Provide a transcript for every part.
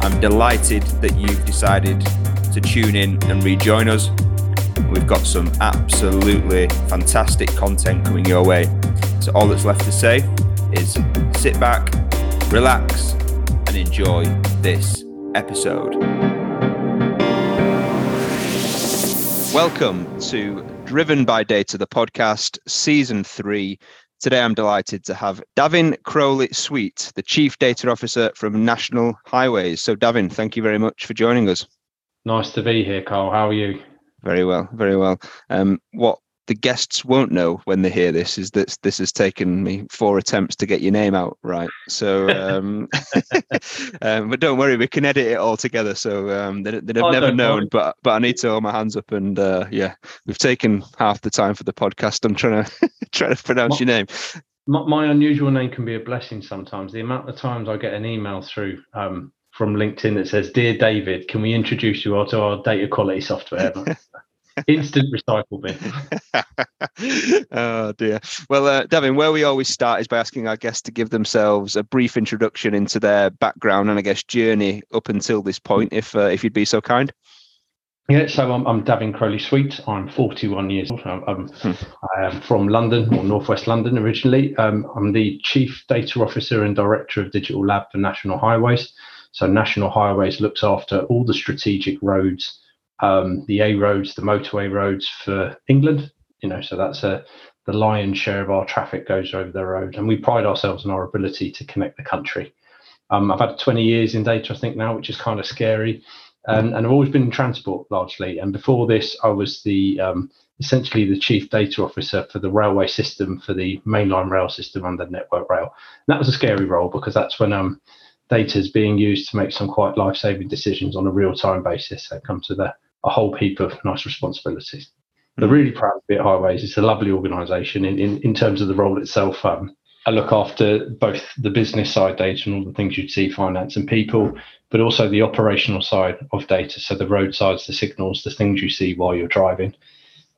I'm delighted that you've decided to tune in and rejoin us. We've got some absolutely fantastic content coming your way. So, all that's left to say is sit back, relax, and enjoy this episode. Welcome to Driven by Data, the podcast, season three. Today, I'm delighted to have Davin Crowley Sweet, the Chief Data Officer from National Highways. So, Davin, thank you very much for joining us. Nice to be here, Carl. How are you? Very well, very well. Um, what the guests won't know when they hear this is that this has taken me four attempts to get your name out right. So, um, um, but don't worry, we can edit it all together. So um, they, would have oh, never known. But but I need to hold my hands up, and uh, yeah, we've taken half the time for the podcast. I'm trying to trying to pronounce my, your name. My, my, unusual name can be a blessing sometimes. The amount of times I get an email through um, from LinkedIn that says, "Dear David, can we introduce you to our data quality software?" Instant recycle bin. oh dear. Well, uh, Davin, where we always start is by asking our guests to give themselves a brief introduction into their background and I guess journey up until this point, if uh, if you'd be so kind. Yeah, so I'm, I'm Davin Crowley Sweet. I'm 41 years old. I'm, hmm. I am from London or Northwest London originally. Um, I'm the Chief Data Officer and Director of Digital Lab for National Highways. So National Highways looks after all the strategic roads um, the A roads, the motorway roads for England. You know, so that's a the lion's share of our traffic goes over the road, and we pride ourselves on our ability to connect the country. Um, I've had 20 years in data, I think now, which is kind of scary, and, and I've always been in transport largely. And before this, I was the um, essentially the chief data officer for the railway system for the mainline rail system under Network Rail. And that was a scary role because that's when um, data is being used to make some quite life-saving decisions on a real-time basis. That comes with a a whole heap of nice responsibilities. Mm-hmm. They're really proud to be at Highways. It's a lovely organisation in, in, in terms of the role itself. Um, I look after both the business side data and all the things you'd see, finance and people, but also the operational side of data. So the roadsides, the signals, the things you see while you're driving.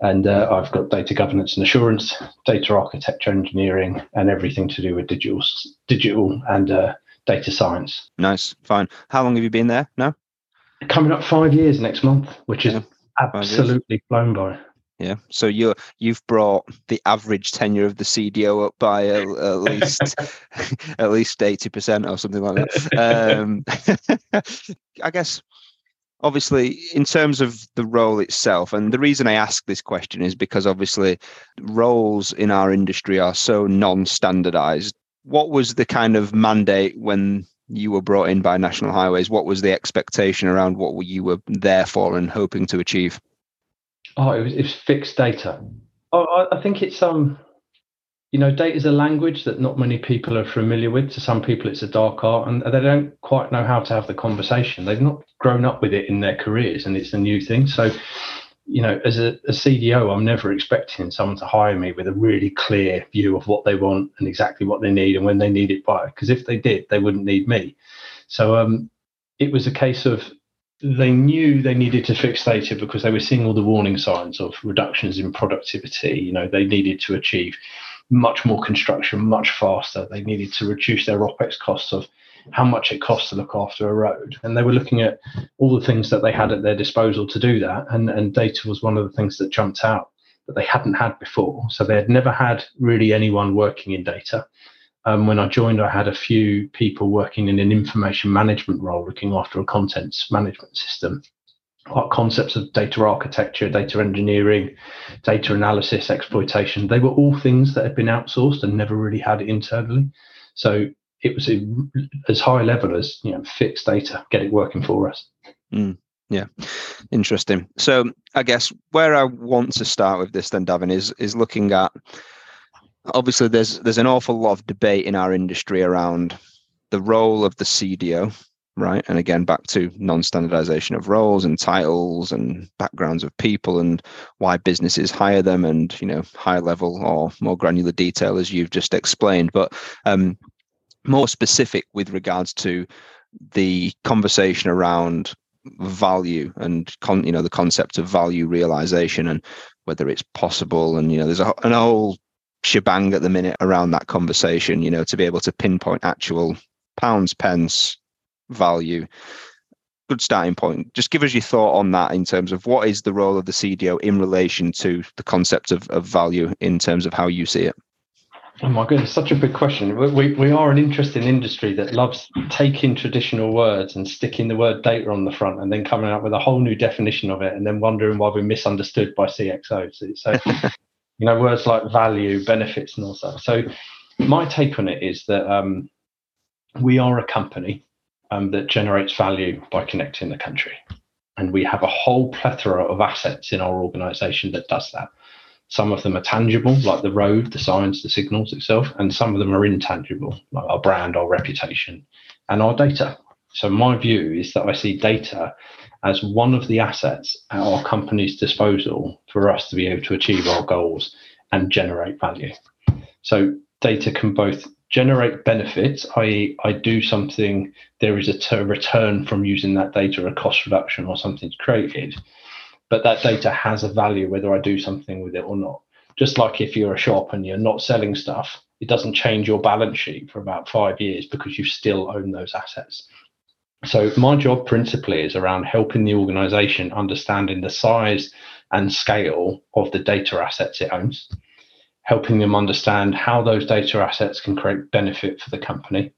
And uh, I've got data governance and assurance, data architecture engineering, and everything to do with digital, digital and uh, data science. Nice, fine. How long have you been there now? Coming up five years next month, which is yeah, absolutely blown by. Yeah, so you're you've brought the average tenure of the CDO up by at, at least at least eighty percent or something like that. Um, I guess obviously in terms of the role itself and the reason i ask this question is because obviously roles in our industry are so non-standardized what was the kind of mandate when you were brought in by National Highways, what was the expectation around what you were there for and hoping to achieve? Oh, it was, it was fixed data. Oh, I, I think it's um, you know, data is a language that not many people are familiar with. To some people, it's a dark art, and they don't quite know how to have the conversation. They've not grown up with it in their careers, and it's a new thing. So, you know, as a, a, CDO, I'm never expecting someone to hire me with a really clear view of what they want and exactly what they need and when they need it by. Because if they did, they wouldn't need me. So um, it was a case of they knew they needed to fix data because they were seeing all the warning signs of reductions in productivity. You know, they needed to achieve much more construction much faster. They needed to reduce their OPEX costs of how much it costs to look after a road. And they were looking at all the things that they had at their disposal to do that. And, and data was one of the things that jumped out that they hadn't had before. So they had never had really anyone working in data. Um, when I joined, I had a few people working in an information management role, looking after a contents management system. Our concepts of data architecture, data engineering, data analysis, exploitation, they were all things that had been outsourced and never really had internally. So it was a, as high level as you know fixed data, get it working for us. Mm, yeah, interesting. So I guess where I want to start with this then, Davin, is is looking at obviously there's there's an awful lot of debate in our industry around the role of the CDO right? And again, back to non-standardization of roles and titles and backgrounds of people and why businesses hire them and you know higher level or more granular detail as you've just explained. But um, more specific with regards to the conversation around value and con, you know the concept of value realization and whether it's possible and you know there's a, an whole shebang at the minute around that conversation you know to be able to pinpoint actual pounds pence value. Good starting point. Just give us your thought on that in terms of what is the role of the cdo in relation to the concept of, of value in terms of how you see it Oh my goodness, such a big question. We, we are an interesting industry that loves taking traditional words and sticking the word data on the front and then coming up with a whole new definition of it and then wondering why we're misunderstood by CXOs. So, you know, words like value, benefits, and all that. So, my take on it is that um, we are a company um, that generates value by connecting the country. And we have a whole plethora of assets in our organization that does that. Some of them are tangible, like the road, the signs, the signals itself, and some of them are intangible, like our brand, our reputation, and our data. So, my view is that I see data as one of the assets at our company's disposal for us to be able to achieve our goals and generate value. So, data can both generate benefits, i.e., I do something, there is a return from using that data, a cost reduction or something's created but that data has a value whether I do something with it or not. Just like if you're a shop and you're not selling stuff, it doesn't change your balance sheet for about five years because you still own those assets. So my job principally is around helping the organization understanding the size and scale of the data assets it owns, helping them understand how those data assets can create benefit for the company,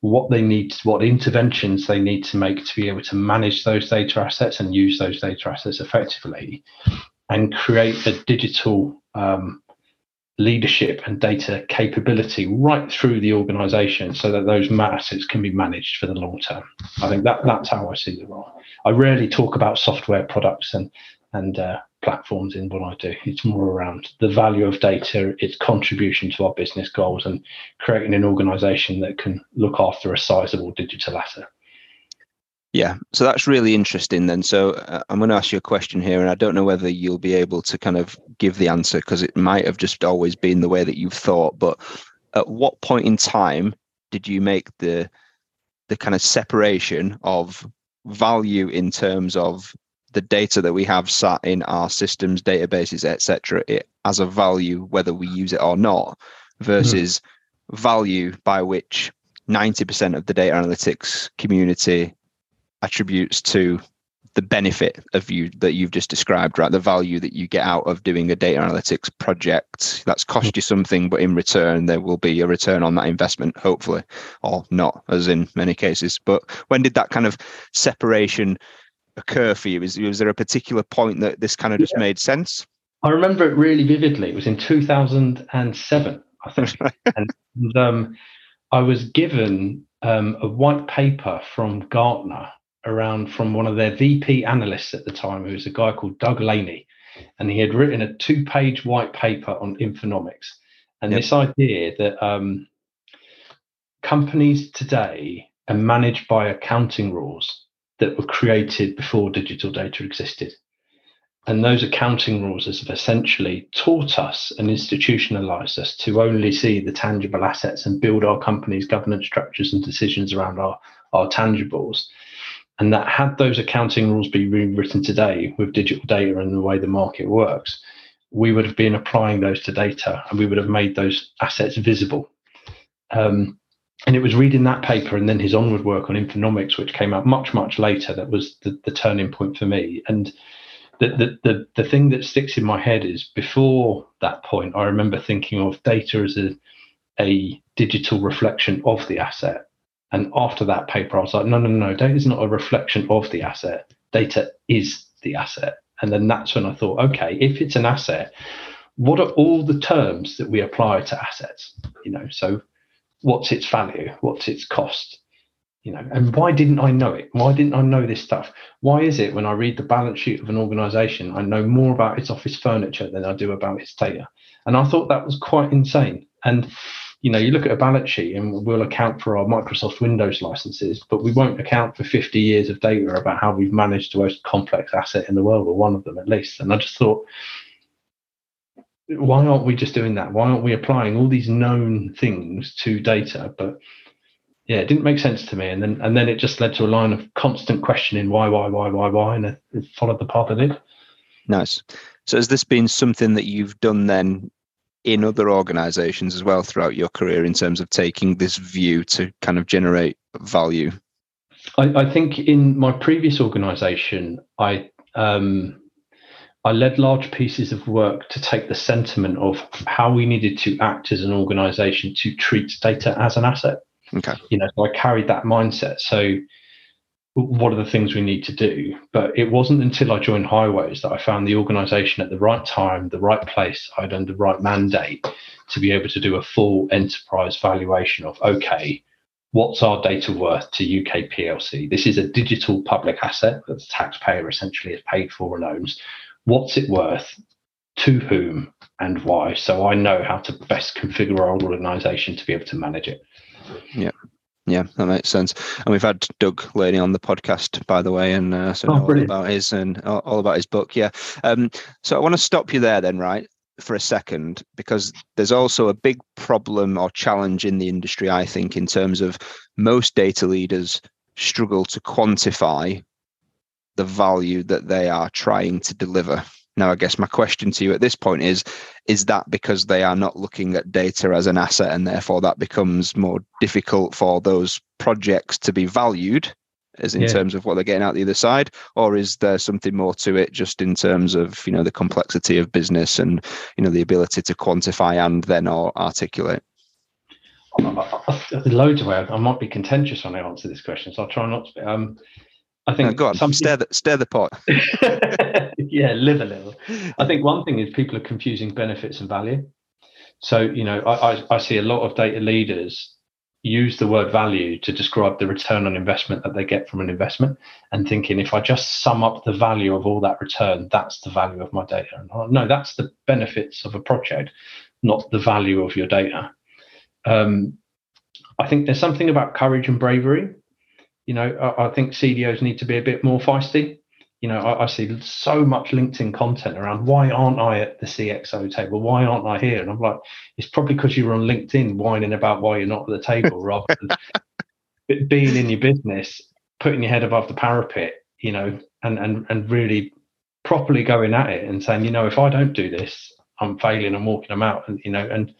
what they need, what interventions they need to make to be able to manage those data assets and use those data assets effectively, and create a digital um, leadership and data capability right through the organization so that those assets can be managed for the long term. I think that that's how I see the role. I rarely talk about software products and and uh, platforms in what I do. It's more around the value of data, its contribution to our business goals, and creating an organization that can look after a sizable digital asset. Yeah, so that's really interesting then. So uh, I'm going to ask you a question here, and I don't know whether you'll be able to kind of give the answer because it might have just always been the way that you've thought. But at what point in time did you make the the kind of separation of value in terms of the data that we have sat in our systems, databases, etc., it as a value whether we use it or not, versus mm. value by which 90% of the data analytics community attributes to the benefit of you that you've just described, right? The value that you get out of doing a data analytics project that's cost you something, but in return, there will be a return on that investment, hopefully, or not, as in many cases. But when did that kind of separation occur for you? Is was there a particular point that this kind of just yeah. made sense? I remember it really vividly. It was in 2007, I think. and um, I was given um, a white paper from Gartner around from one of their VP analysts at the time, who was a guy called Doug Laney. And he had written a two page white paper on Infonomics. And yep. this idea that um, companies today are managed by accounting rules that were created before digital data existed. And those accounting rules have essentially taught us and institutionalized us to only see the tangible assets and build our company's governance structures and decisions around our, our tangibles. And that had those accounting rules been rewritten today with digital data and the way the market works, we would have been applying those to data and we would have made those assets visible. Um, and it was reading that paper and then his onward work on Infonomics, which came out much, much later, that was the, the turning point for me. And the, the, the, the thing that sticks in my head is before that point, I remember thinking of data as a, a digital reflection of the asset. And after that paper, I was like, no, no, no, data is not a reflection of the asset. Data is the asset. And then that's when I thought, okay, if it's an asset, what are all the terms that we apply to assets? You know, so what's its value what's its cost you know and why didn't i know it? Why didn't i know this stuff? Why is it when i read the balance sheet of an organization i know more about its office furniture than i do about its data? And i thought that was quite insane. And you know, you look at a balance sheet and we'll account for our Microsoft Windows licenses, but we won't account for 50 years of data about how we've managed the most complex asset in the world, or one of them at least. And I just thought, why aren't we just doing that? Why aren't we applying all these known things to data? But yeah, it didn't make sense to me. And then and then it just led to a line of constant questioning why, why, why, why, why, and it, it followed the path it did. Nice. So has this been something that you've done then in other organizations as well throughout your career in terms of taking this view to kind of generate value? I, I think in my previous organization, I um, I led large pieces of work to take the sentiment of how we needed to act as an organization to treat data as an asset. Okay. You know, so I carried that mindset. So what are the things we need to do? But it wasn't until I joined Highways that I found the organization at the right time, the right place, I'd under the right mandate to be able to do a full enterprise valuation of okay, what's our data worth to UK PLC? This is a digital public asset that the taxpayer essentially is paid for and owns. What's it worth? To whom and why? So I know how to best configure our organization to be able to manage it. Yeah. Yeah, that makes sense. And we've had Doug Laney on the podcast, by the way, and uh, so oh, all about his and all about his book. Yeah. Um, so I want to stop you there, then, right, for a second, because there's also a big problem or challenge in the industry, I think, in terms of most data leaders struggle to quantify the value that they are trying to deliver. Now, I guess my question to you at this point is is that because they are not looking at data as an asset and therefore that becomes more difficult for those projects to be valued as in yeah. terms of what they're getting out the other side? Or is there something more to it just in terms of you know the complexity of business and you know the ability to quantify and then or articulate? Loads of ways. I might be contentious when i answer this question so i'll try not to be. Um, I think no, go on, some stir the, stir the pot. yeah, live a little. I think one thing is people are confusing benefits and value. So, you know, I, I, I see a lot of data leaders use the word value to describe the return on investment that they get from an investment and thinking if I just sum up the value of all that return, that's the value of my data. No, that's the benefits of a project, not the value of your data. Um, I think there's something about courage and bravery you know, I, I, think CDOs need to be a bit more feisty. You know, I, I, see so much LinkedIn content around why aren't I at the CXO table? Why aren't I here? And I'm like, it's probably because you're on LinkedIn whining about why you're not at the table rather than being in your business, putting your head above the parapet, you know, and, and, and really properly going at it and saying, you know, if I don't do this, I'm failing and walking them out. And, you know, and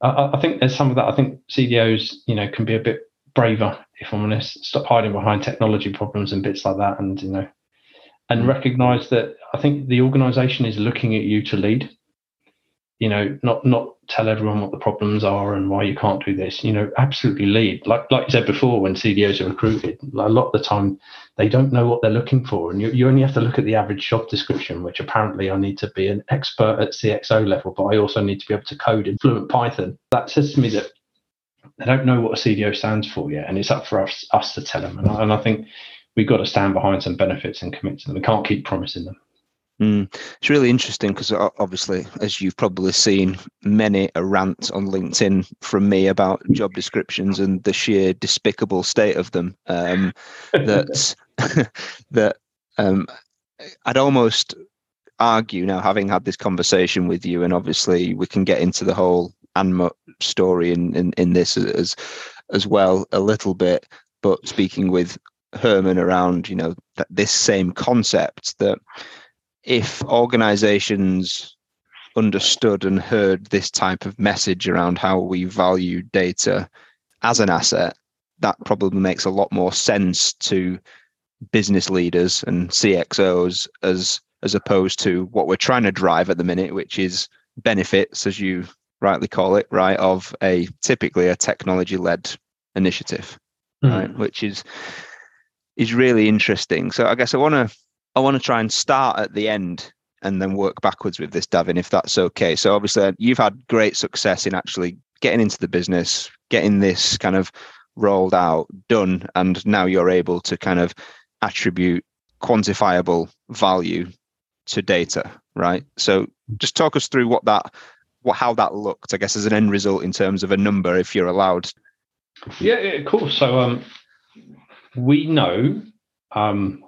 I, I think there's some of that. I think CDOs, you know, can be a bit braver, if I'm honest. Stop hiding behind technology problems and bits like that, and you know, and recognise that I think the organisation is looking at you to lead. You know, not not tell everyone what the problems are and why you can't do this. You know, absolutely lead. Like like you said before, when CDOs are recruited, a lot of the time they don't know what they're looking for, and you, you only have to look at the average job description, which apparently I need to be an expert at CXO level, but I also need to be able to code in fluent Python. That says to me that they don't know what a CDO stands for yet, and it's up for us us to tell them. And I, and I think we've got to stand behind some benefits and commit to them. We can't keep promising them. Mm. It's really interesting because obviously, as you've probably seen, many a rant on LinkedIn from me about job descriptions and the sheer despicable state of them. Um, that that um, I'd almost argue now, having had this conversation with you, and obviously we can get into the whole Anmut story in, in, in this as as well a little bit, but speaking with Herman around, you know, that this same concept that if organizations understood and heard this type of message around how we value data as an asset, that probably makes a lot more sense to business leaders and CXOs as as opposed to what we're trying to drive at the minute, which is benefits, as you rightly call it, right, of a typically a technology led initiative, mm. right, which is is really interesting. So I guess I want to I want to try and start at the end and then work backwards with this, Davin, if that's okay. So obviously you've had great success in actually getting into the business, getting this kind of rolled out, done, and now you're able to kind of attribute quantifiable value to data, right? So just talk us through what that how that looked, I guess, as an end result in terms of a number, if you're allowed. Yeah, of course. So um, we know um,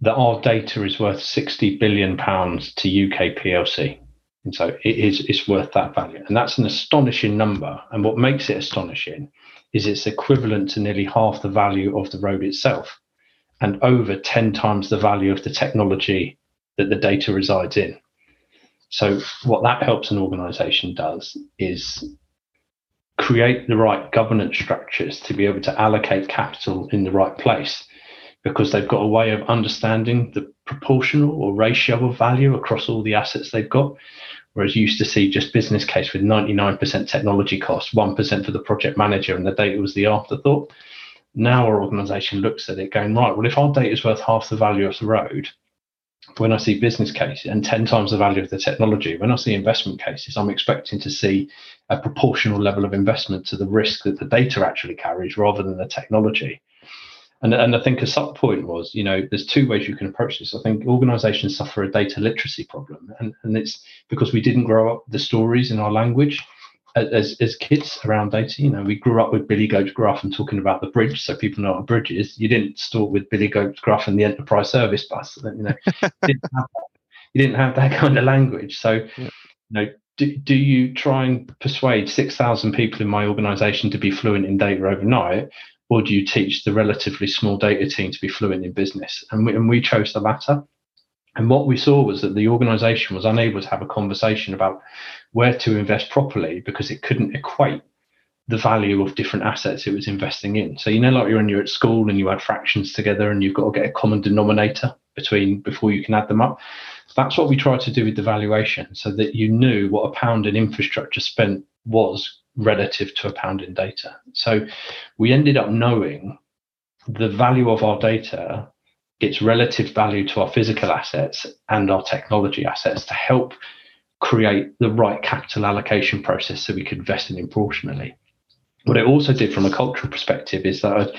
that our data is worth 60 billion pounds to UK PLC. And so it is it's worth that value. And that's an astonishing number. And what makes it astonishing is it's equivalent to nearly half the value of the road itself and over 10 times the value of the technology that the data resides in. So what that helps an organization does is create the right governance structures to be able to allocate capital in the right place because they've got a way of understanding the proportional or ratio of value across all the assets they've got. Whereas you used to see just business case with 99% technology cost, 1% for the project manager, and the data was the afterthought. Now our organization looks at it going, right, well, if our data is worth half the value of the road, when I see business cases and 10 times the value of the technology, when I see investment cases, I'm expecting to see a proportional level of investment to the risk that the data actually carries rather than the technology. And, and I think a sub point was, you know, there's two ways you can approach this. I think organizations suffer a data literacy problem, and, and it's because we didn't grow up the stories in our language as, as kids around data. You know, we grew up with Billy Goat's Gruff and talking about the bridge, so people know what a bridge is. You didn't start with Billy Goat's Gruff and the enterprise service bus. You know, you, didn't that, you, didn't have that, kind of language. So, yeah. you know, do, do you try and persuade 6,000 people in my organization to be fluent in data overnight? or do you teach the relatively small data team to be fluent in business? And we, and we chose the latter. And what we saw was that the organization was unable to have a conversation about where to invest properly because it couldn't equate the value of different assets it was investing in. So you know, like you're when you're at school and you add fractions together and you've got to get a common denominator between before you can add them up. That's what we tried to do with the valuation, so that you knew what a pound in infrastructure spent was relative to a pound in data. So we ended up knowing the value of our data, its relative value to our physical assets and our technology assets to help create the right capital allocation process so we could invest in proportionally. What it also did from a cultural perspective is that I'd,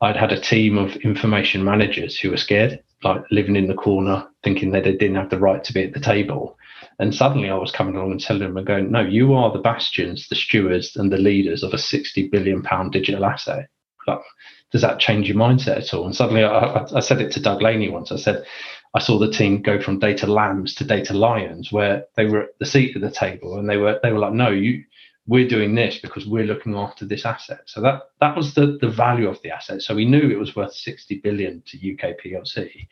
I'd had a team of information managers who were scared, like living in the corner, thinking that they didn't have the right to be at the table. And suddenly I was coming along and telling them and going, no, you are the bastions, the stewards, and the leaders of a 60 billion pound digital asset. Like, does that change your mindset at all? And suddenly I, I, said it to Doug Laney once. I said, I saw the team go from data lambs to data lions, where they were at the seat of the table and they were they were like, no, you we're doing this because we're looking after this asset. So that that was the the value of the asset. So we knew it was worth 60 billion to UK PLC.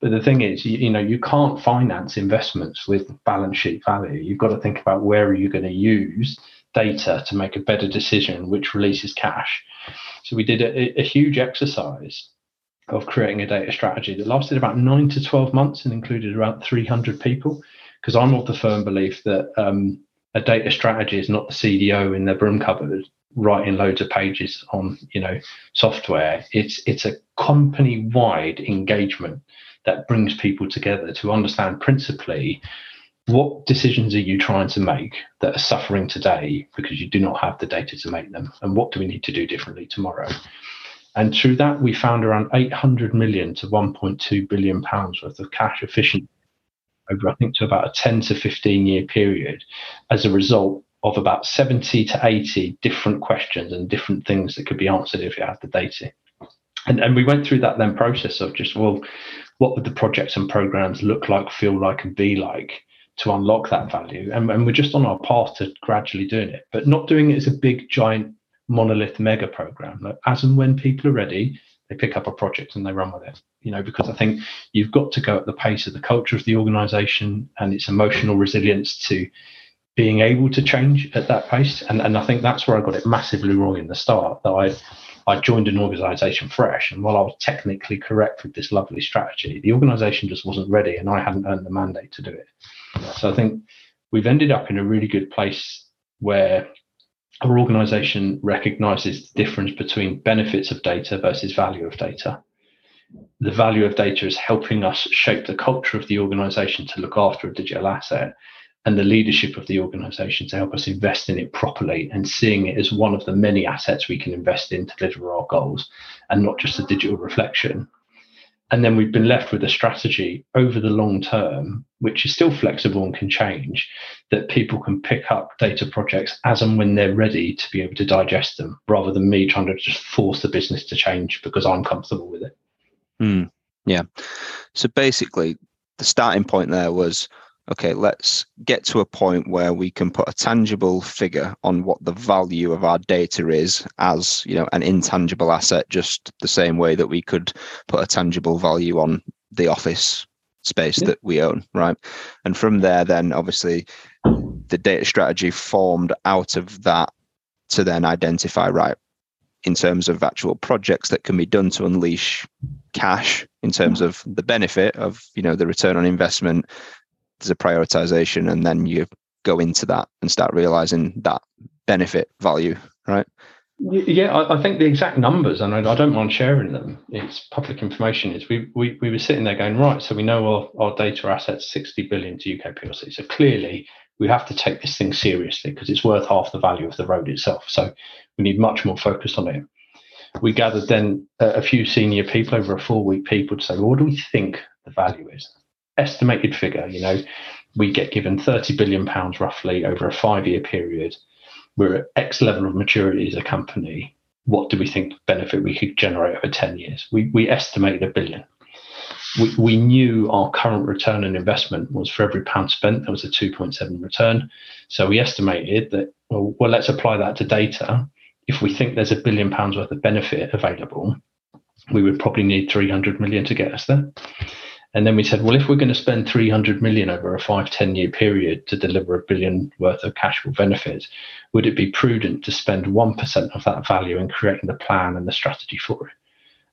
But the thing is, you, you, know, you can't finance investments with balance sheet value. You've got to think about where are you going to use data to make a better decision, which releases cash. So we did a, a huge exercise of creating a data strategy that lasted about nine to 12 months and included around 300 people. Because I'm of the firm belief that um, a data strategy is not the CDO in their broom cupboard writing loads of pages on you know software it's it's a company wide engagement that brings people together to understand principally what decisions are you trying to make that are suffering today because you do not have the data to make them? And what do we need to do differently tomorrow? And through that we found around 800 million to 1.2 billion pounds worth of cash efficient over i think to about a 10 to 15 year period as a result of about 70 to 80 different questions and different things that could be answered if you had the data. And, and we went through that then process of just well what would the projects and programs look like, feel like, and be like to unlock that value? And, and we're just on our path to gradually doing it, but not doing it as a big, giant, monolith mega program. Like as and when people are ready, they pick up a project and they run with it. You know, because I think you've got to go at the pace of the culture of the organization and its emotional resilience to being able to change at that pace. And, and I think that's where I got it massively wrong in the start that I I joined an organization fresh, and while I was technically correct with this lovely strategy, the organization just wasn't ready, and I hadn't earned the mandate to do it. So I think we've ended up in a really good place where our organization recognizes the difference between benefits of data versus value of data. The value of data is helping us shape the culture of the organization to look after a digital asset and the leadership of the organization to help us invest in it properly and seeing it as one of the many assets we can invest in to deliver our goals and not just a digital reflection. And then we've been left with a strategy over the long term, which is still flexible and can change, that people can pick up data projects as and when they're ready to be able to digest them, rather than me trying to just force the business to change because I'm comfortable with it. Mm, yeah. So basically, the starting point there was okay, let's get to a point where we can put a tangible figure on what the value of our data is as, you know, an intangible asset, just the same way that we could put a tangible value on the office space yeah. that we own, right? And from there, then obviously the data strategy formed out of that to then identify, right, in terms of actual projects that can be done to unleash cash in terms mm-hmm. of the benefit of you know the return on investment there's a prioritization and then you go into that and start realizing that benefit value right? Yeah i, think the exact numbers and I, I, don't mind sharing them. It's public information is we, we we were sitting there going right so we know our, our data assets 60 billion to uk plc so clearly we have to take this thing seriously because it's worth half the value of the road itself. So we need much more focus on it. We gathered then a few senior people over a four week people to say well, what do we think the value is estimated figure. You know, we get given 30 billion pounds roughly over a five year period. We're at X level of maturity as a company. What do we think benefit we could generate over 10 years? We, we estimated a billion. We, we knew our current return on investment was for every pound spent, there was a 2.7 return. So we estimated that, well, well, let's apply that to data. If we think there's a billion pounds worth of benefit available, we would probably need 300 million to get us there. And then we said, well, if we're going to spend 300 million over a five, 10 year period to deliver a billion worth of cash benefits, would it be prudent to spend 1% of that value in creating the plan and the strategy for it?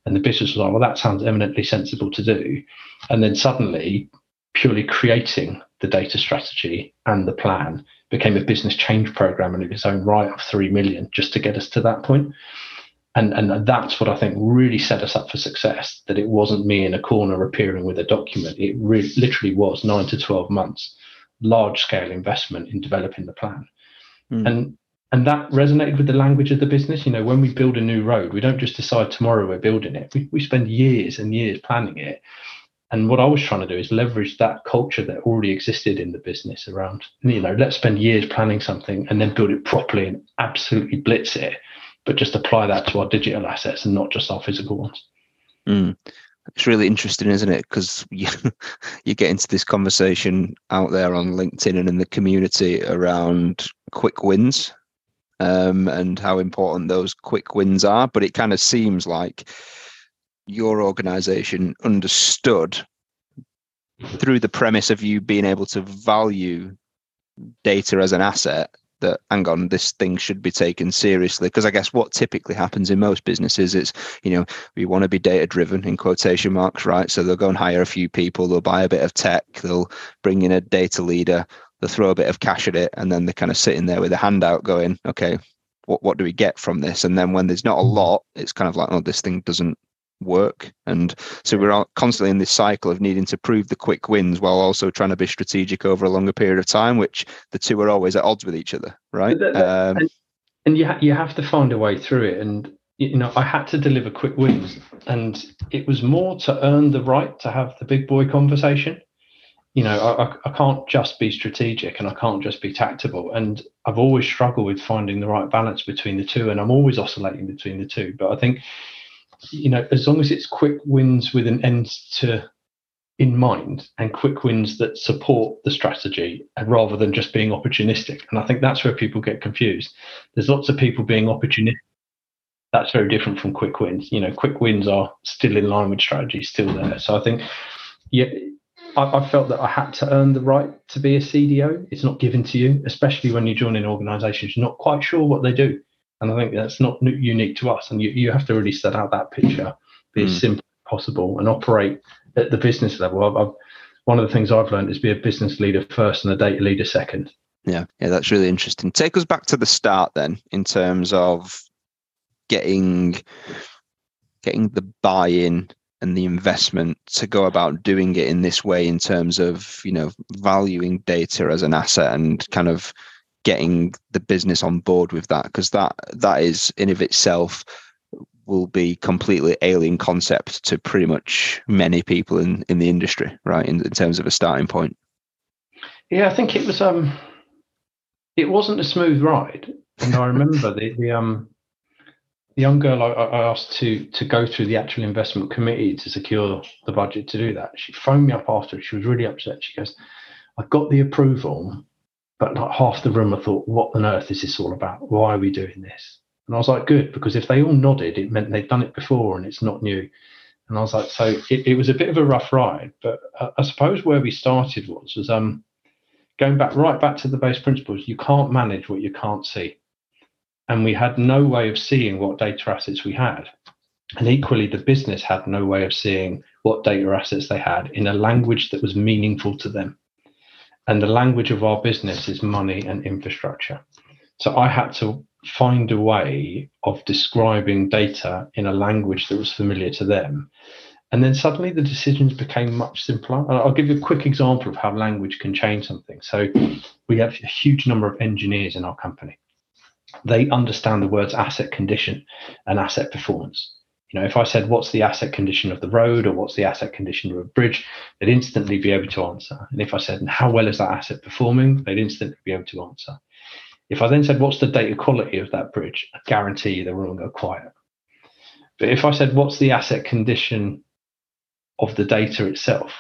And the business was like, well, that sounds eminently sensible to do. And then suddenly, purely creating the data strategy and the plan became a business change program in its own right of 3 million just to get us to that point and and that's what I think really set us up for success. That it wasn't me in a corner appearing with a document. It really, literally was nine to twelve months, large scale investment in developing the plan, mm. and and that resonated with the language of the business. You know, when we build a new road, we don't just decide tomorrow we're building it. We we spend years and years planning it. And what I was trying to do is leverage that culture that already existed in the business around, you know, let's spend years planning something and then build it properly and absolutely blitz it but just apply that to our digital assets and not just our physical ones. Mm. It's really interesting, isn't it? Because you, you get into this conversation out there on LinkedIn and in the community around quick wins um, and how important those quick wins are. But it kind of seems like your organization understood through the premise of you being able to value data as an asset that hang on this thing should be taken seriously. Because i guess what typically happens in most businesses is you know we want to be data driven in quotation marks right? So they'll go and hire a few people they'll buy a bit of tech they'll bring in a data leader they'll throw a bit of cash at it and then they're kind of sitting there with a handout going okay what, what do we get from this? And then when there's not a lot it's kind of like oh this thing doesn't work. And so we're constantly in this cycle of needing to prove the quick wins while also trying to be strategic over a longer period of time, which the two are always at odds with each other, right? Um, and, and you ha- you have to find a way through it. And you know, I had to deliver quick wins, and it was more to earn the right to have the big boy conversation. You know, I, I can't just be strategic and I can't just be tactical. And I've always struggled with finding the right balance between the two, and I'm always oscillating between the two. But I think you know, as long as it's quick wins with an end to in mind and quick wins that support the strategy rather than just being opportunistic. And I think that's where people get confused. There's lots of people being opportunistic. That's very different from quick wins. You know, quick wins are still in line with strategy, still there. So I think, yeah, I, I felt that I had to earn the right to be a CDO. It's not given to you, especially when you join an organization. You're not quite sure what they do. And I think that's not unique to us. And you, you have to really set out that picture, be mm. as simple as possible, and operate at the business level. I've, I've, one of the things I've learned is be a business leader first and a data leader second. Yeah, yeah, that's really interesting. Take us back to the start then, in terms of getting getting the buy-in and the investment to go about doing it in this way in terms of you know valuing data as an asset and kind of getting the business on board with that because that that is in of itself will be completely alien concept to pretty much many people in, in the industry, right? In, in terms of a starting point. Yeah, I think it was um it wasn't a smooth ride. And I remember the, the um the young girl I, I, asked to to go through the actual investment committee to secure the budget to do that. She phoned me up after. She was really upset. She goes, "I got the approval, but like half the room I thought, what on earth is this all about? Why are we doing this?" And I was like, "Good," because if they all nodded, it meant they'd done it before and it's not new. And I was like, so it, it was a bit of a rough ride, but uh, I suppose where we started was was um going back right back to the base principles. You can't manage what you can't see and we had no way of seeing what data assets we had. And equally, the business had no way of seeing what data assets they had in a language that was meaningful to them. And the language of our business is money and infrastructure. So I had to find a way of describing data in a language that was familiar to them. And then suddenly the decisions became much simpler. I'll give you a quick example of how language can change something. So we have a huge number of engineers in our company they understand the words asset condition and asset performance. You know, if I said, what's the asset condition of the road or what's the asset condition of a bridge, they'd instantly be able to answer. And if I said, how well is that asset performing, they'd instantly be able to answer. If I then said, what's the data quality of that bridge, I guarantee you they will all going go quiet. But if I said, what's the asset condition of the data itself,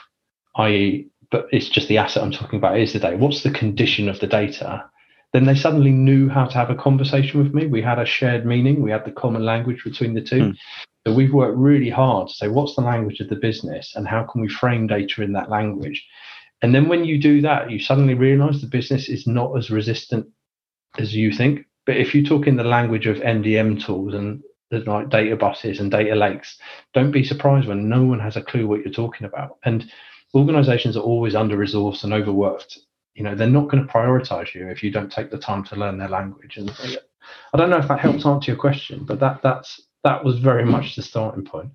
i.e., but it's just the asset I'm talking about is the data. What's the condition of the data? Then they suddenly knew how to have a conversation with me. We had a shared meaning, we had the common language between the two. Mm. So we've worked really hard to say what's the language of the business and how can we frame data in that language. And then when you do that, you suddenly realize the business is not as resistant as you think. But if you talk in the language of MDM tools and like data buses and data lakes, don't be surprised when no one has a clue what you're talking about. And organizations are always under resourced and overworked you know they're not going to prioritize you if you don't take the time to learn their language. And i don't know if that helps answer your question but that that's that was very much the starting point.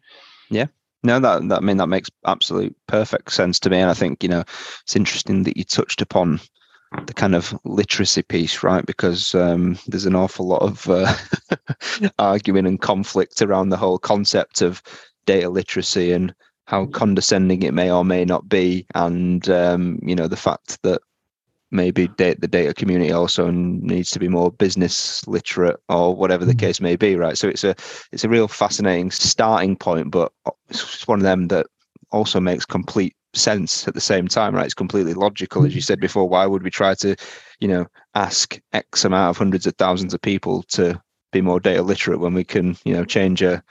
Yeah. No that, that i mean that makes absolute perfect sense to me. And i think you know it's interesting that you touched upon the kind of literacy piece right? Because um, there's an awful lot of uh, argument and conflict around the whole concept of data literacy and how condescending it may or may not be. And um, you know the fact that maybe the data community also needs to be more business literate or whatever the mm. case may be right? So it's a it's a real fascinating starting point but it's one of them that also makes complete sense at the same time right? It's completely logical as you said before why would we try to you know ask x amount of hundreds of thousands of people to be more data literate when we can you know change a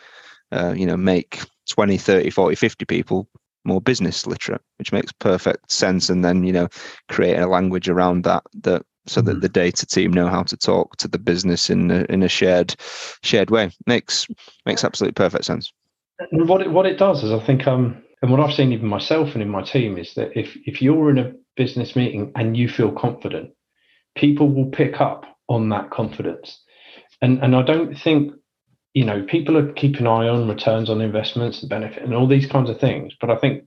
uh, you know make 20 30 40 50 people more business literate, which makes perfect sense. And then, you know, create a language around that that so that mm-hmm. the data team know how to talk to the business in a, in a shared shared way. Makes makes absolutely perfect sense. And what it, what it does is, I think, um, and what I've seen even myself and in my team is that if if you're in a business meeting and you feel confident, people will pick up on that confidence. And and I don't think you know, people are keeping an eye on returns on investments and benefit and all these kinds of things. But I think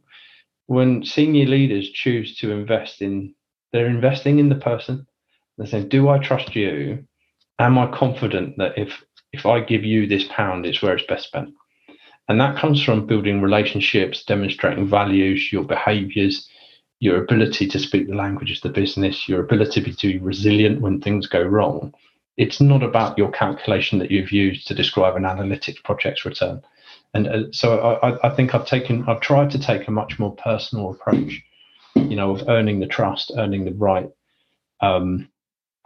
when senior leaders choose to invest in, they're investing in the person. They're saying, "Do I trust you? Am I confident that if if I give you this pound, it's where it's best spent?" And that comes from building relationships, demonstrating values, your behaviors, your ability to speak the language of the business, your ability to be resilient when things go wrong it's not about your calculation that you've used to describe an analytics project's return. And uh, so I, I, think I've taken, I've tried to take a much more personal approach, you know, of earning the trust, earning the right um,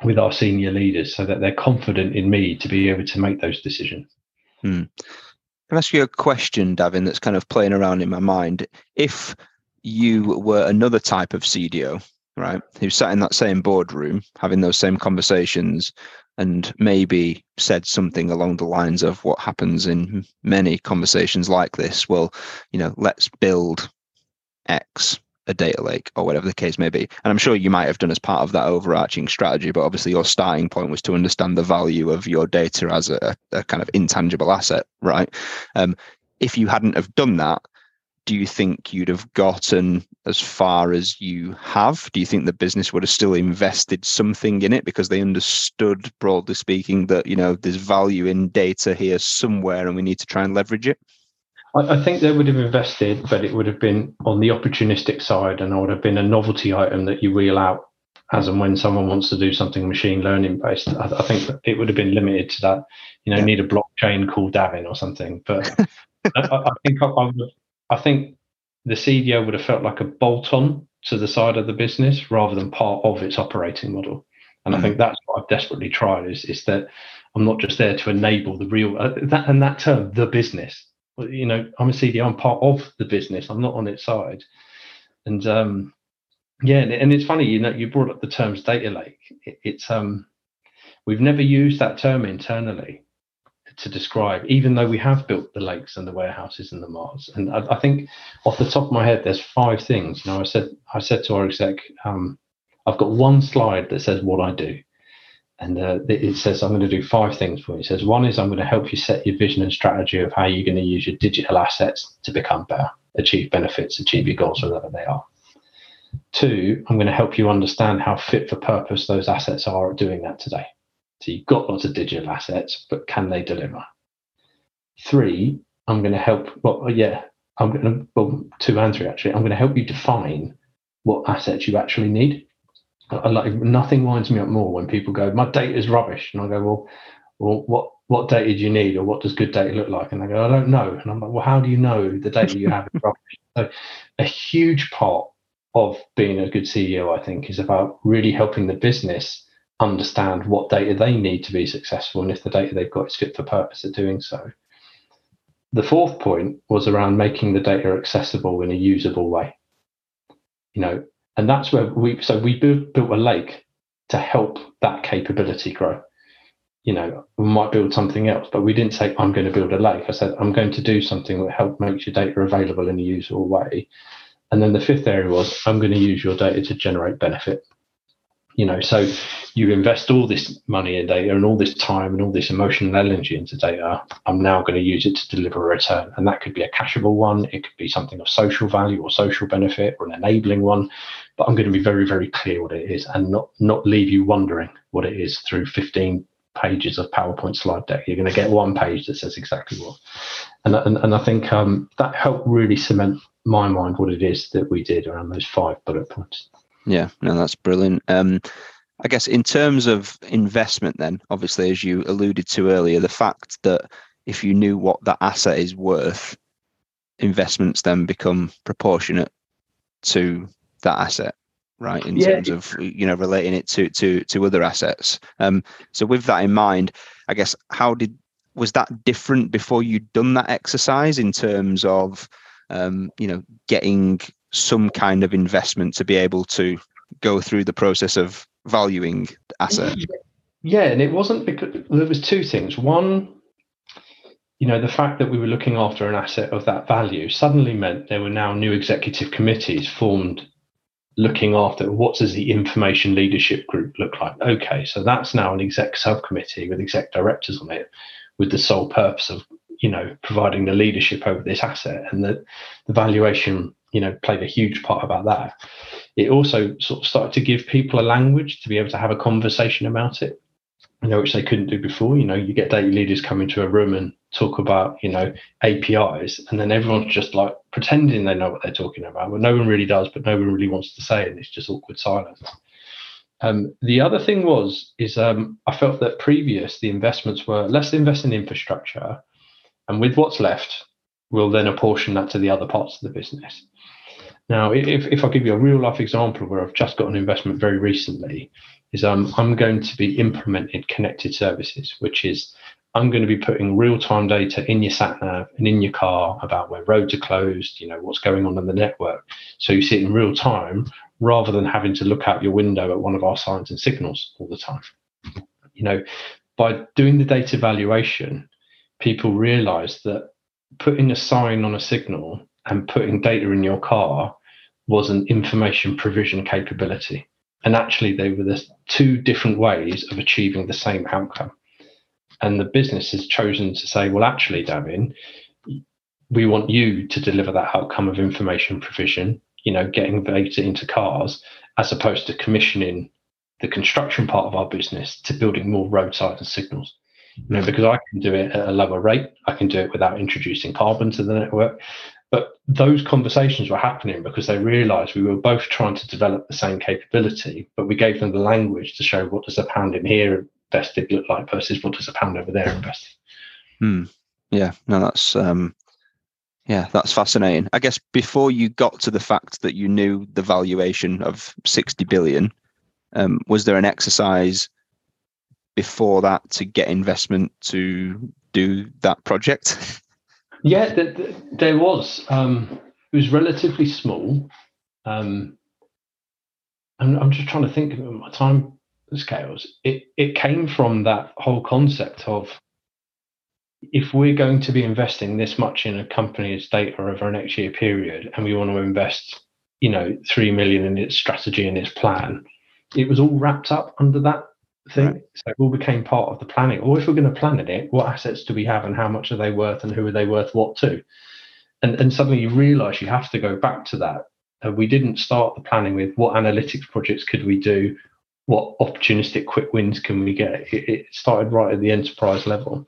with our senior leaders so that they're confident in me to be able to make those decisions. Hmm. Can I ask you a question, Davin, that's kind of playing around in my mind? If you were another type of CDO, right, who sat in that same boardroom having those same conversations and maybe said something along the lines of what happens in many conversations like this. Well you know let's build x a data lake or whatever the case may be. And i'm sure you might have done as part of that overarching strategy but obviously your starting point was to understand the value of your data as a, a kind of intangible asset right? Um, if you hadn't have done that do you think you'd have gotten as far as you have? Do you think the business would have still invested something in it because they understood, broadly speaking, that you know there's value in data here somewhere and we need to try and leverage it? I, I think they would have invested, but it would have been on the opportunistic side, and it would have been a novelty item that you wheel out as and when someone wants to do something machine learning based. I, I think it would have been limited to that. You know, yeah. need a blockchain called Davin or something. But I, I, think I, I, would, I think the CDO would have felt like a bolt on to the side of the business rather than part of its operating model. And mm-hmm. I think that's what I've desperately tried is, is that I'm not just there to enable the real uh, that and that term, the business. You know, I'm a CDO, I'm part of the business. I'm not on its side. And um, yeah, and it's funny, you know, you brought up the terms data lake. It, it's um, we've never used that term internally to describe, even though we have built the lakes and the warehouses and the marts. And I, I, think off the top of my head, there's five things. You know, I said I said to our exec, um, I've got one slide that says what I do. And uh, it says, I'm going to do five things for you. It says, one is I'm going to help you set your vision and strategy of how you're going to use your digital assets to become better, achieve benefits, achieve your goals, whatever they are. Two, I'm going to help you understand how fit for purpose those assets are at doing that today. So you've got lots of digital assets, but can they deliver? Three, I'm going to help. Well, yeah, I'm going to. Well, two and three actually. I'm going to help you define what assets you actually need. I, like nothing winds me up more when people go, "My data is rubbish," and I go, "Well, well, what what data do you need, or what does good data look like?" And they go, "I don't know," and I'm like, "Well, how do you know the data you have is rubbish?" So, a huge part of being a good CDO, I think, is about really helping the business understand what data they need to be successful and if the data they've got is fit for purpose at doing so. The fourth point was around making the data accessible in a usable way. You know, and that's where we so we built, built a lake to help that capability grow. You know, we might build something else, but we didn't say I'm going to build a lake. I said I'm going to do something that help make your data available in a usable way. And then the fifth area was I'm going to use your data to generate benefit you know so you invest all this money in data and all this time and all this emotional energy into data i'm now going to use it to deliver a return. And that could be a cashable one it could be something of social value or social benefit or an enabling one but i'm going to be very very clear what it is and not not leave you wondering what it is through 15 pages of powerpoint slide deck. You're going to get one page that says exactly what. And, and, and i think um, that helped really cement my mind what it is that we did around those five bullet points yeah, no, that's brilliant. Um, I guess in terms of investment, then obviously, as you alluded to earlier, the fact that if you knew what that asset is worth, investments then become proportionate to that asset, right? In yeah. terms of you know relating it to to to other assets. Um, so with that in mind, I guess how did was that different before you'd done that exercise in terms of um, you know getting some kind of investment to be able to go through the process of valuing asset. Yeah, and it wasn't because there was two things. One, you know, the fact that we were looking after an asset of that value suddenly meant there were now new executive committees formed looking after what does the information leadership group look like. Okay, so that's now an exec subcommittee with exec directors on it with the sole purpose of you know providing the leadership over this asset and the valuation you know played a huge part about that. It also sort of started to give people a language to be able to have a conversation about it you know which they couldn't do before. You know you get data leaders come into a room and talk about you know apis and then everyone's just like pretending they know what they're talking about but no one really does but no one really wants to say it and it's just awkward silence. Um, the other thing was is um, I felt that previous the investments were let's invest in infrastructure, and with what's left, we'll then apportion that to the other parts of the business. Now, if, if I give you a real life example where I've just got an investment very recently, is um, I'm going to be implementing connected services, which is I'm going to be putting real time data in your sat nav and in your car about where roads are closed, you know, what's going on in the network. So you see it in real time rather than having to look out your window at one of our signs and signals all the time. You know, by doing the data valuation, people realize that putting a sign on a signal and putting data in your car was an information provision capability. And actually, they were the two different ways of achieving the same outcome. And the business has chosen to say, well, actually, Davin, we want you to deliver that outcome of information provision, you know, getting data into cars, as opposed to commissioning the construction part of our business to building more roadside and signals. You know, mm-hmm. because I can do it at a lower rate, I can do it without introducing carbon to the network. But those conversations were happening because they realized we were both trying to develop the same capability, but we gave them the language to show what does a pound in here invested look like versus what does a pound over there invested. Hmm. Yeah, no, that's um, yeah, that's fascinating. I guess before you got to the fact that you knew the valuation of sixty billion, um, was there an exercise before that to get investment to do that project? Yeah, th- th- there was. Um, it was relatively small. Um, and I'm just trying to think of my time scales. It it came from that whole concept of if we're going to be investing this much in a company's data over a next year period, and we want to invest, you know, three million in its strategy and its plan, it was all wrapped up under that thing. Right. So it all became part of the planning. Or if we're going to plan it, what assets do we have and how much are they worth and who are they worth what to? And, and suddenly you realize you have to go back to that. Uh, we didn't start the planning with what analytics projects could we do, what opportunistic quick wins can we get. It, it started right at the enterprise level.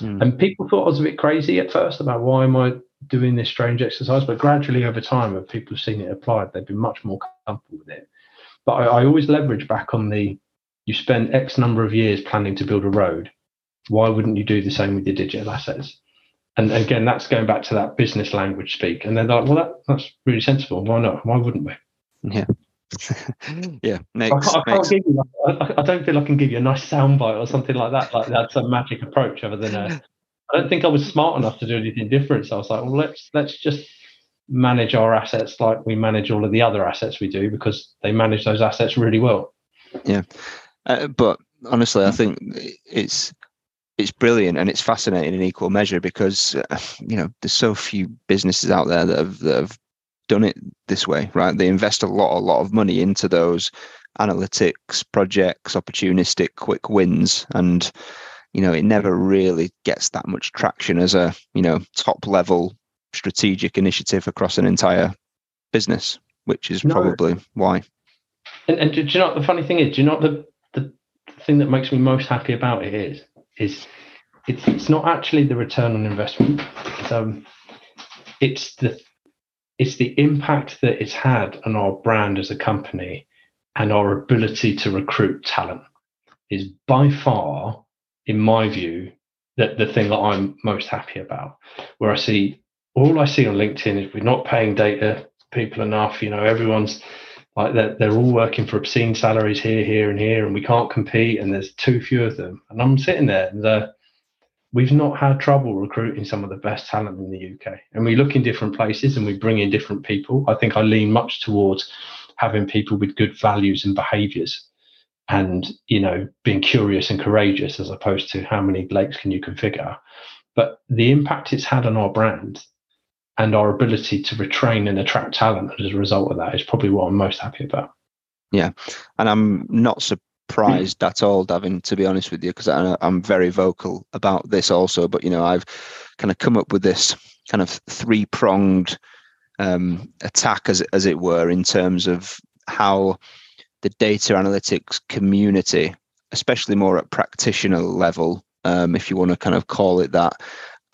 Mm. And people thought I was a bit crazy at first about why am I doing this strange exercise, but gradually over time, when people have seen it applied, they've been much more comfortable with it. But I, I always leverage back on the you spend X number of years planning to build a road. Why wouldn't you do the same with your digital assets? And again, that's going back to that business language speak. And they're like, well, that, that's really sensible. Why not? Why wouldn't we? Yeah. yeah. Makes, I, I, makes... You, I, I, don't feel I can give you a nice soundbite or something like that. Like that's a magic approach other than a, I don't think I was smart enough to do anything different. So I was like, well, let's, let's just manage our assets like we manage all of the other assets we do because they manage those assets really well. Yeah. Uh, but honestly, I think it's it's brilliant and it's fascinating in equal measure because uh, you know there's so few businesses out there that have that have done it this way, right? They invest a lot, a lot of money into those analytics projects, opportunistic quick wins, and you know it never really gets that much traction as a you know top level strategic initiative across an entire business, which is no. probably why. And, and do you know the funny thing is? Do you know the thing that makes me most happy about it is is it's it's not actually the return on investment. It's, um, it's the it's the impact that it's had on our brand as a company and our ability to recruit talent is by far, in my view, that the thing that I'm most happy about. Where I see all I see on LinkedIn is we're not paying data people enough. You know, everyone's like they're, they're all working for obscene salaries here, here, and here, and we can't compete, and there's too few of them. And I'm sitting there, and uh, we've not had trouble recruiting some of the best talent in the UK. And we look in different places and we bring in different people. I think I lean much towards having people with good values and behaviours, and you know, being curious and courageous, as opposed to how many lakes can you configure. But the impact it's had on our brand and our ability to retrain and attract talent as a result of that is probably what I'm most happy about. Yeah, and I'm not surprised at all, Davin, to be honest with you, because I'm very vocal about this also. But you know, I've kind of come up with this kind of three pronged um, attack, as as it were, in terms of how the data analytics community, especially more at practitioner level, um, if you want to kind of call it that,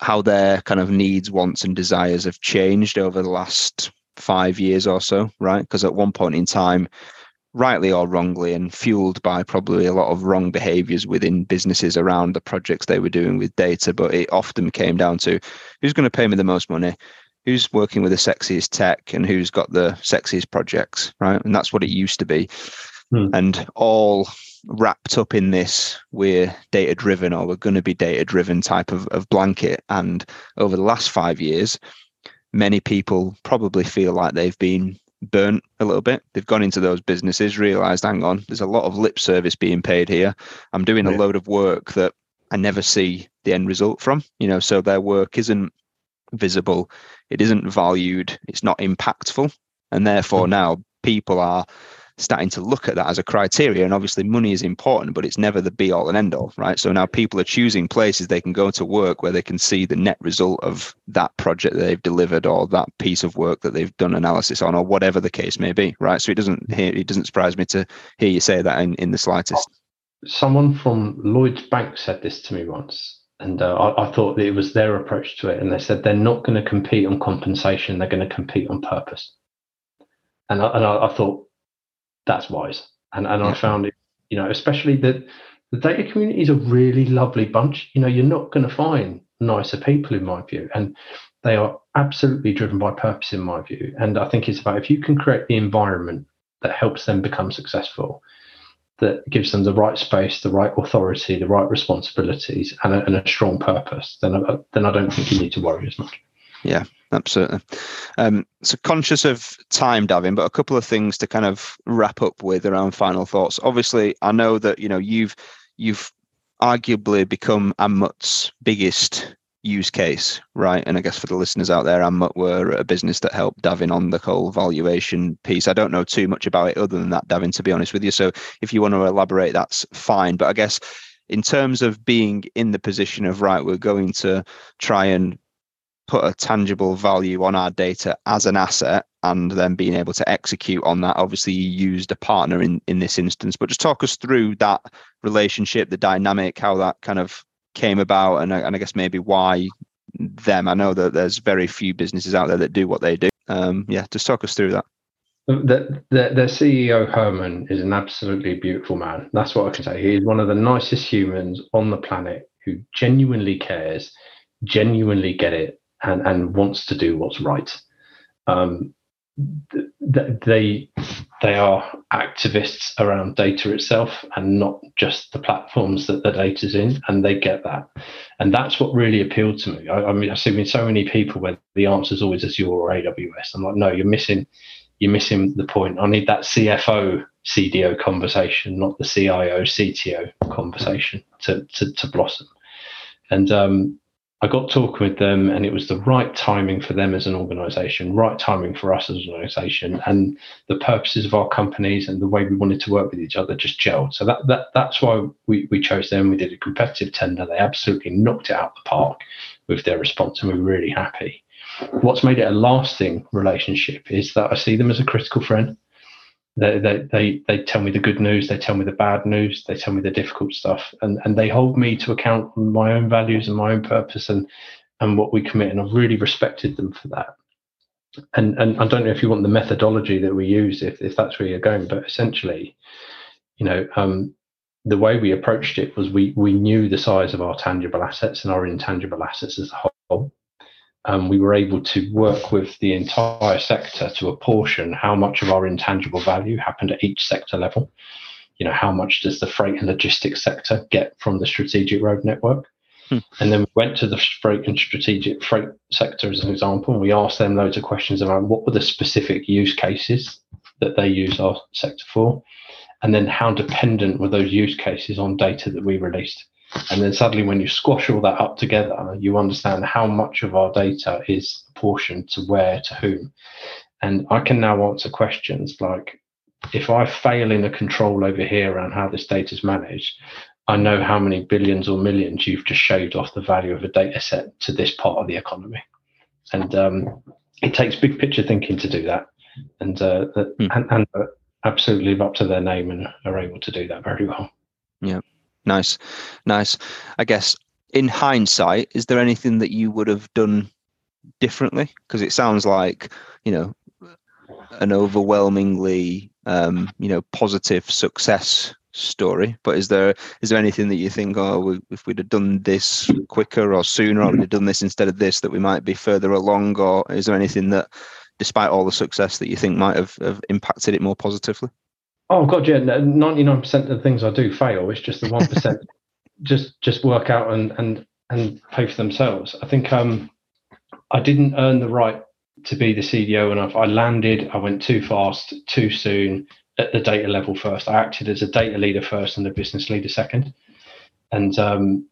how their kind of needs, wants, and desires have changed over the last five years or so, right? Because at one point in time, rightly or wrongly, and fueled by probably a lot of wrong behaviors within businesses around the projects they were doing with data, but it often came down to who's going to pay me the most money, who's working with the sexiest tech, and who's got the sexiest projects, right? And that's what it used to be. Hmm. And all wrapped up in this we're data driven or we're going to be data driven type of, of blanket. And over the last five years many people probably feel like they've been burnt a little bit. They've gone into those businesses realized hang on there's a lot of lip service being paid here. I'm doing yeah. a load of work that i never see the end result from. You know so their work isn't visible. It isn't valued. It's not impactful. And therefore mm-hmm. now people are starting to look at that as a criteria. And obviously, money is important, but it's never the be all and end all, right? So now people are choosing places they can go to work where they can see the net result of that project that they've delivered or that piece of work that they've done analysis on, or whatever the case may be, right? So it doesn't it doesn't surprise me to hear you say that in, in the slightest. Someone from Lloyds Bank said this to me once. And uh, I, I thought that it was their approach to it. And they said they're not going to compete on compensation, they're going to compete on purpose. And I, and I, I thought, that's wise. And and I found it, you know, especially that the data community is a really lovely bunch. You know, you're not going to find nicer people in my view, and they are absolutely driven by purpose in my view. And I think it's about if you can create the environment that helps them become successful, that gives them the right space, the right authority, the right responsibilities, and a, and a strong purpose, then I, then I don't think you need to worry as much. Yeah, absolutely. Um, so conscious of time, Davin, but a couple of things to kind of wrap up with around final thoughts. Obviously, I know that you know you've you've arguably become Anmut's biggest use case, right? And I guess for the listeners out there, Anmut were a business that helped Davin on the whole valuation piece. I don't know too much about it other than that, Davin, to be honest with you. So if you want to elaborate, that's fine. But I guess in terms of being in the position of right, we're going to try and put a tangible value on our data as an asset and then being able to execute on that obviously you used a partner in in this instance but just talk us through that relationship the dynamic how that kind of came about and, and i guess maybe why them i know that there's very few businesses out there that do what they do um, yeah just talk us through that the, the, the CEO Herman is an absolutely beautiful man. That's what I can say. He is one of the nicest humans on the planet who genuinely cares, genuinely get it, and, and wants to do what's right. Um, th- they they are activists around data itself and not just the platforms that the data's in, and they get that, and that's what really appealed to me. I, I mean, I've seen so many people where the answer is always Azure or AWS. I'm like, no, you're missing you're missing the point. I need that CFO CDO conversation, not the CIO CTO conversation to to, to blossom. And um, I got talking with them, and it was the right timing for them as an organization, right timing for us as an organization, and the purposes of our companies and the way we wanted to work with each other just gelled. So that, that that's why we, we chose them. We did a competitive tender. They absolutely knocked it out of the park with their response, and we we're really happy. What's made it a lasting relationship is that I see them as a critical friend. They, they, they, they tell me the good news, they tell me the bad news, they tell me the difficult stuff, and, and they hold me to account on my own values and my own purpose and, and what we commit. And I've really respected them for that. And, and I don't know if you want the methodology that we use, if, if that's where you're going, but essentially, you know, um, the way we approached it was we we knew the size of our tangible assets and our intangible assets as a whole um, we were able to work with the entire sector to apportion how much of our intangible value happened at each sector level. You know, how much does the freight and logistics sector get from the strategic road network? Hmm. And then we went to the freight and strategic freight sector as an example, and we asked them loads of questions around what were the specific use cases that they use our sector for, and then how dependent were those use cases on data that we released. And then suddenly, when you squash all that up together, you understand how much of our data is apportioned to where, to whom. And I can now answer questions like if I fail in a control over here around how this data is managed, I know how many billions or millions you've just shaved off the value of a data set to this part of the economy. And um, it takes big picture thinking to do that. And, uh, hmm. and, and uh, absolutely live up to their name and are able to do that very well. Yeah. Nice, nice. I guess in hindsight, is there anything that you would have done differently? Because it sounds like you know an overwhelmingly um, you know positive success story. But is there is there anything that you think, oh, if we'd have done this quicker or sooner, or we'd have done this instead of this, that we might be further along? Or is there anything that, despite all the success, that you think might have, have impacted it more positively? Oh god, yeah. Ninety nine percent of the things I do fail. It's just the one percent just just work out and and and pay for themselves. I think um I didn't earn the right to be the CDO enough. I landed. I went too fast, too soon at the data level first. I acted as a data leader first and a business leader second. And um,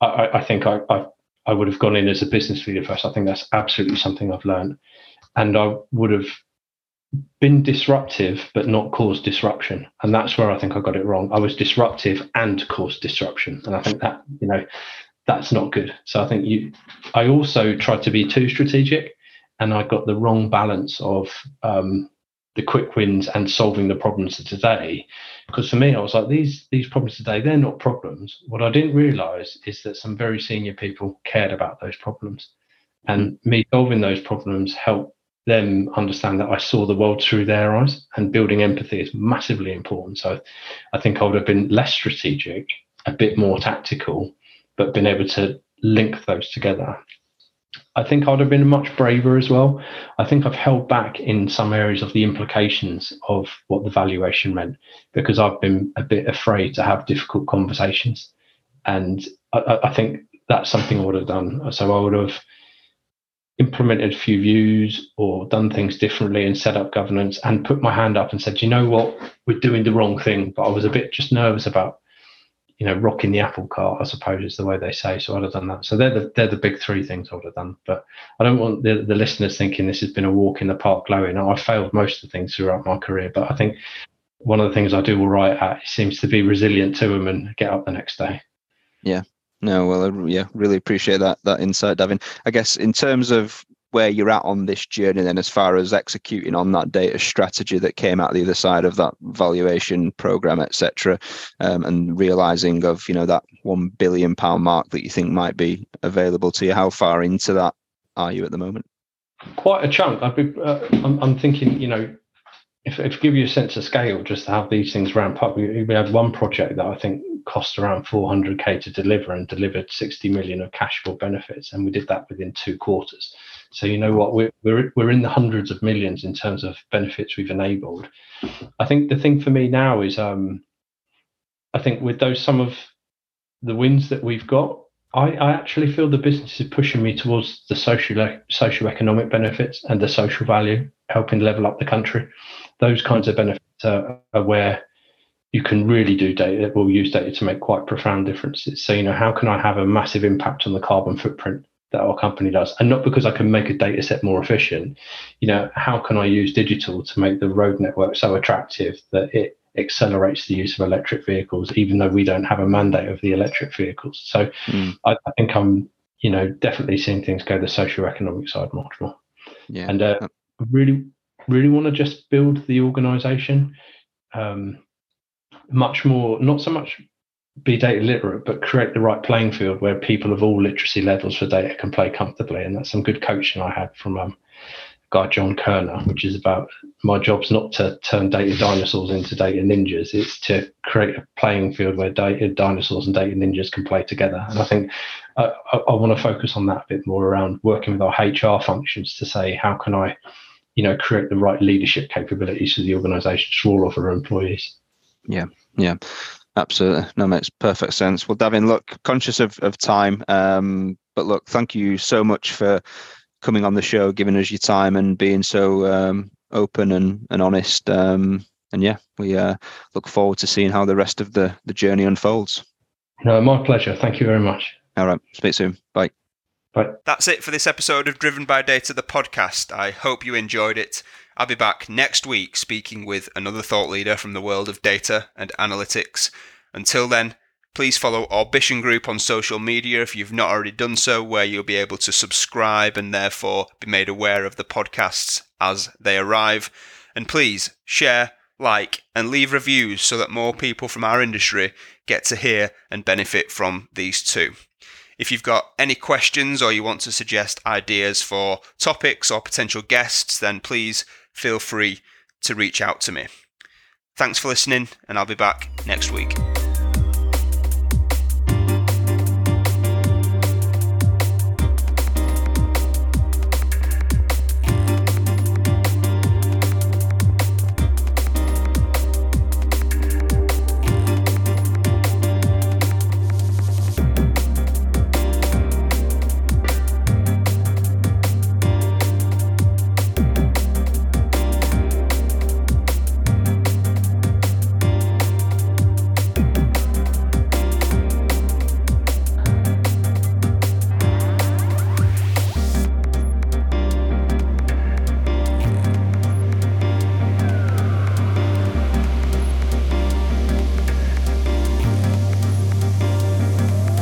I, I, think I, I I would have gone in as a business leader first. I think that's absolutely something I've learned. And I would have been disruptive but not caused disruption. And that's where i think i got it wrong. I was disruptive and caused disruption. And i think that you know that's not good. So i think you i also tried to be too strategic and i got the wrong balance of um, the quick wins and solving the problems of today. Because for me i was like these these problems today they're not problems. What i didn't realize is that some very senior people cared about those problems. And me solving those problems helped them understand that I saw the world through their eyes and building empathy is massively important. So I think I would have been less strategic, a bit more tactical, but been able to link those together. I think I would have been much braver as well. I think I've held back in some areas of the implications of what the valuation meant because I've been a bit afraid to have difficult conversations. And I, I think that's something I would have done. So I would have implemented a few views or done things differently and set up governance and put my hand up and said, you know what, we're doing the wrong thing. But I was a bit just nervous about, you know, rocking the apple cart, I suppose is the way they say. So I'd have done that. So they're the they're the big three things I would have done. But I don't want the, the listeners thinking this has been a walk in the park glowing. I failed most of the things throughout my career, but I think one of the things I do all right at seems to be resilient to them and get up the next day. Yeah, no, well, yeah, really appreciate that that insight, Davin. I guess in terms of where you're at on this journey, then as far as executing on that data strategy that came out the other side of that valuation program, etc., um, and realizing of you know that one billion pound mark that you think might be available to you, how far into that are you at the moment? Quite a chunk. I'd be, uh, I'm, I'm thinking, you know, if, if give you a sense of scale, just to have these things ramp up, we, we had one project that I think cost around 400k to deliver and delivered 60 million of cashable benefits, and we did that within two quarters. So you know what, we're we're we're in the hundreds of millions in terms of benefits we've enabled. I think the thing for me now is, um, I think with those some of the wins that we've got, I, I actually feel the business is pushing me towards the social social economic benefits and the social value, helping level up the country. Those kinds of benefits are, are where you can really do data that will use data to make quite profound differences. So you know how can i have a massive impact on the carbon footprint that our company does? And not because i can make a data set more efficient you know how can i use digital to make the road network so attractive that it accelerates the use of electric vehicles even though we don't have a mandate of the electric vehicles? So mm. I, I, think i'm you know definitely seeing things go the socio-economic side much more. Yeah. And uh, really really want to just build the organization um, much more, not so much be data literate, but create the right playing field where people of all literacy levels for data can play comfortably. And that's some good coaching I had from um, guy John Kerner, which is about my job's not to turn data dinosaurs into data ninjas. It's to create a playing field where data dinosaurs and data ninjas can play together. And I think uh, I, I want to focus on that a bit more around working with our HR functions to say how can I you know create the right leadership capabilities for the organisation for all of our employees. Yeah, yeah, absolutely. No, makes perfect sense. Well, Davin, look, conscious of of time, um, but look, thank you so much for coming on the show, giving us your time, and being so um, open and and honest. Um, and yeah, we uh, look forward to seeing how the rest of the the journey unfolds. No, my pleasure. Thank you very much. All right. Speak soon. Bye. But that's it for this episode of Driven by Data, the podcast. I hope you enjoyed it. I'll be back next week speaking with another thought leader from the world of data and analytics. Until then, please follow Orbition Group on social media if you've not already done so, where you'll be able to subscribe and therefore be made aware of the podcasts as they arrive. And please share, like, and leave reviews so that more people from our industry get to hear and benefit from these too. If you've got any questions or you want to suggest ideas for topics or potential guests, then please feel free to reach out to me. Thanks for listening, and I'll be back next week.